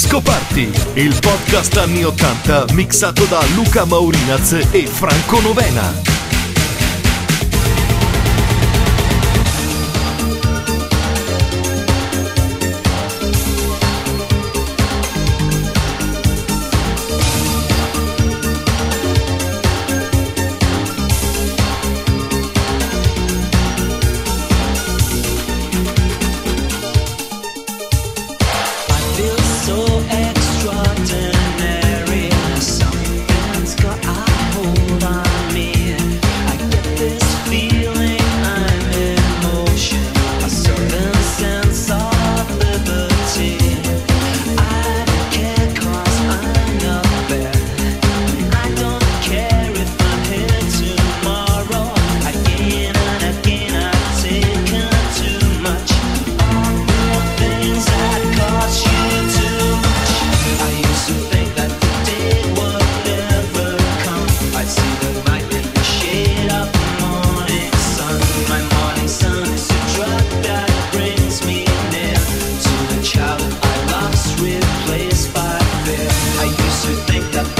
Disco Party, il podcast anni 80 mixato da Luca Maurinaz e Franco Novena. you think that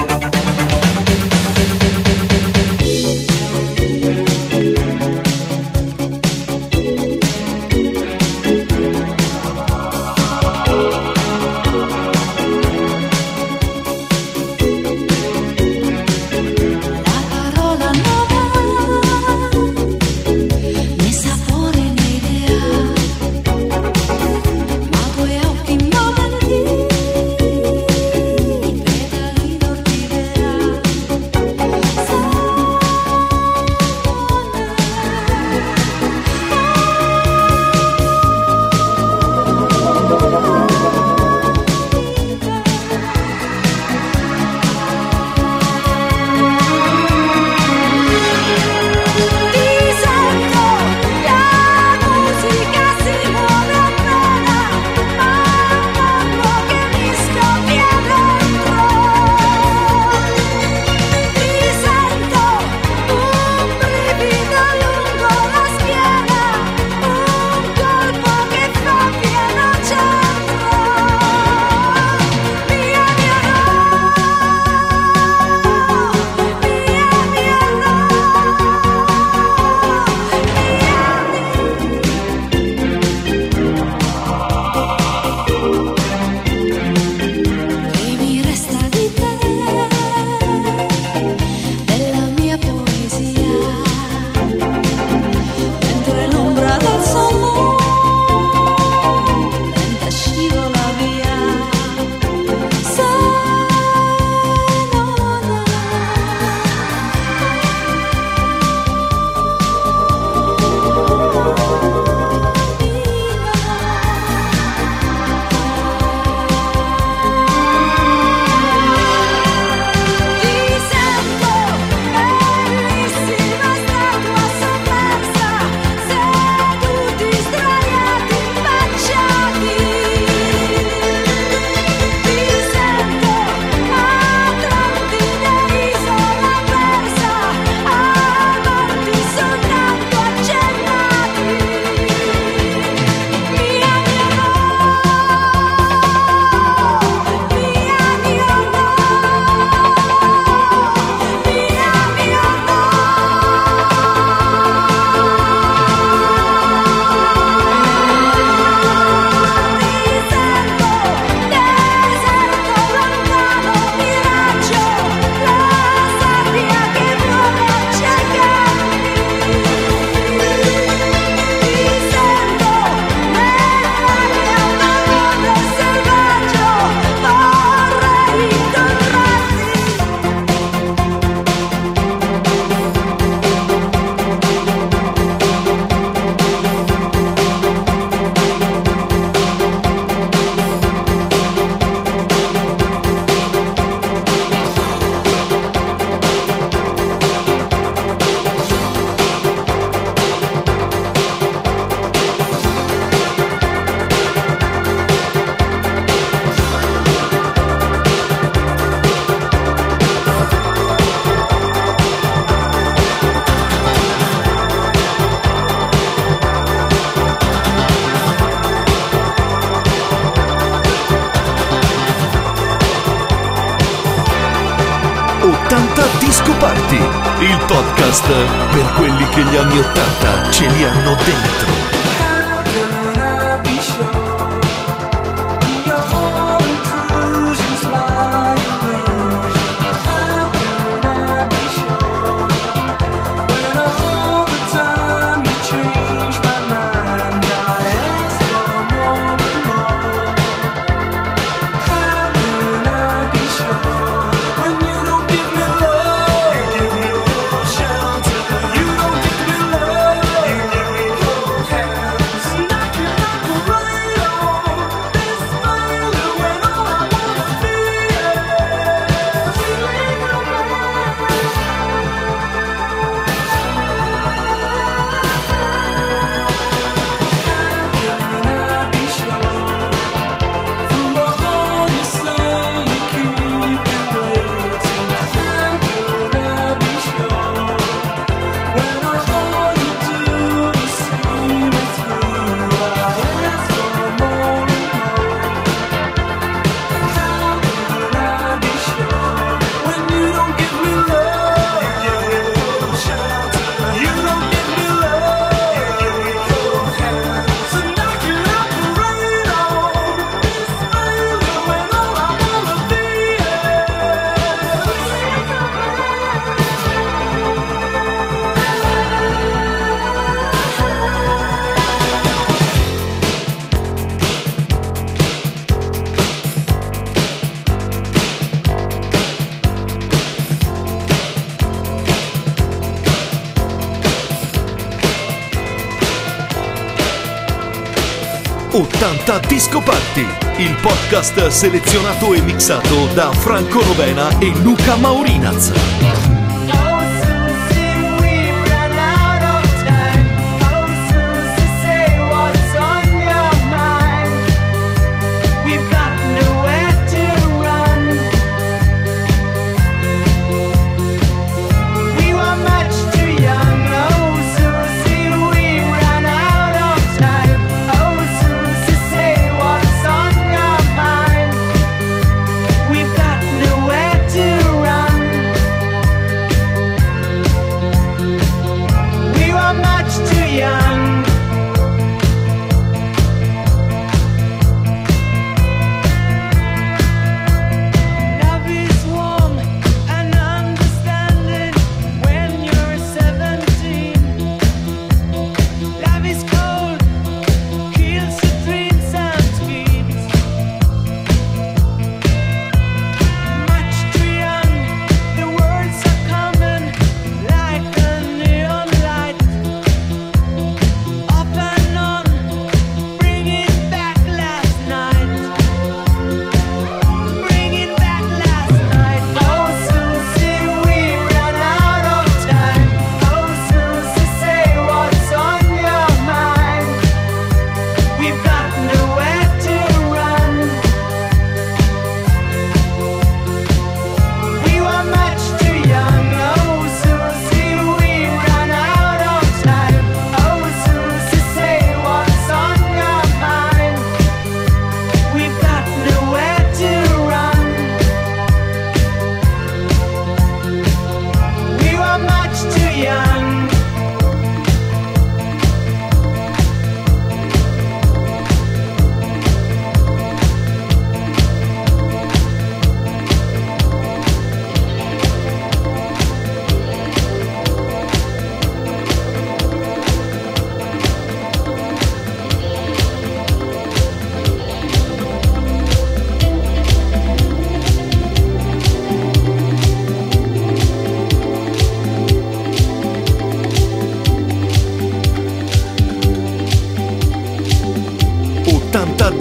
il podcast per quelli che gli anni 80 ce li hanno dentro. Disco Party, il podcast selezionato e mixato da Franco Novena e Luca Maurinaz.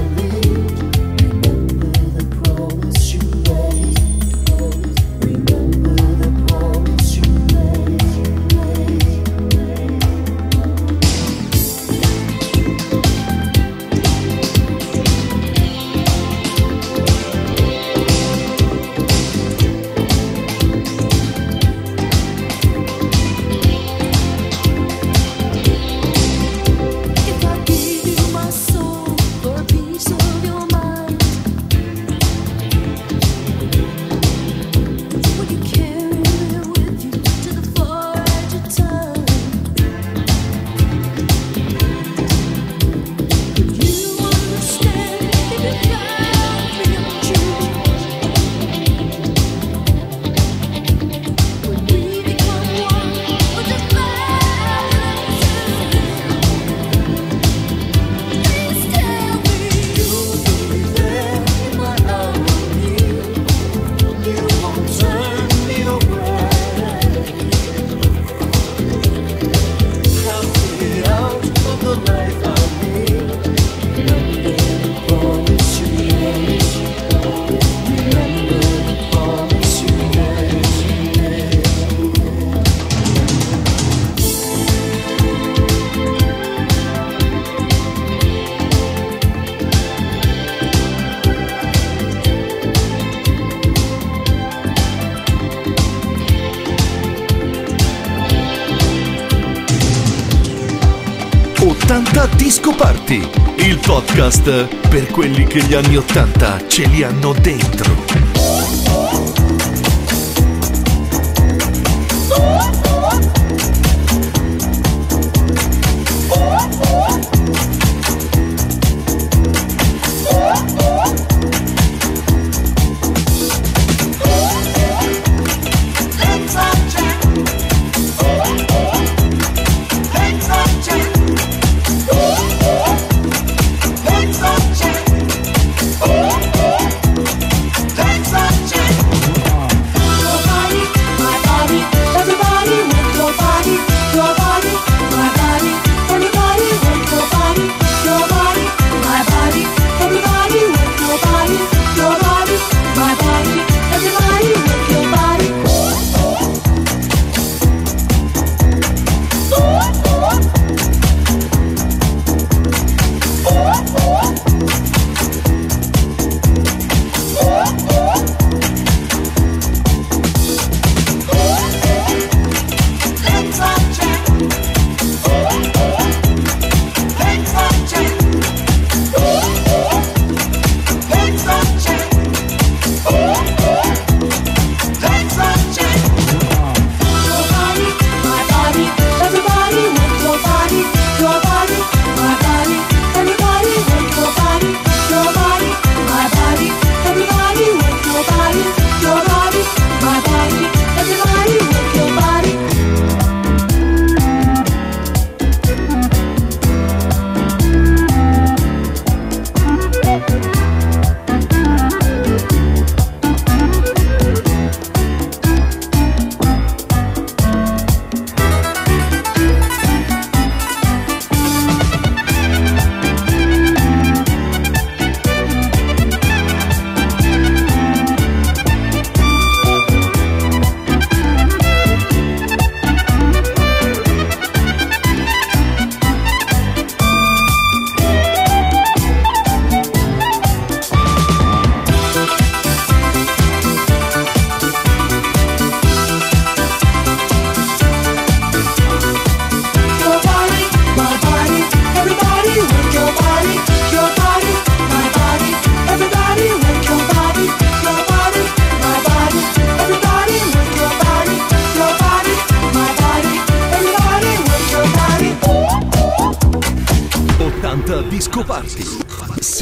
Disco il podcast per quelli che gli anni Ottanta ce li hanno dentro.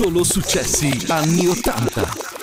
Solo successi anni 80.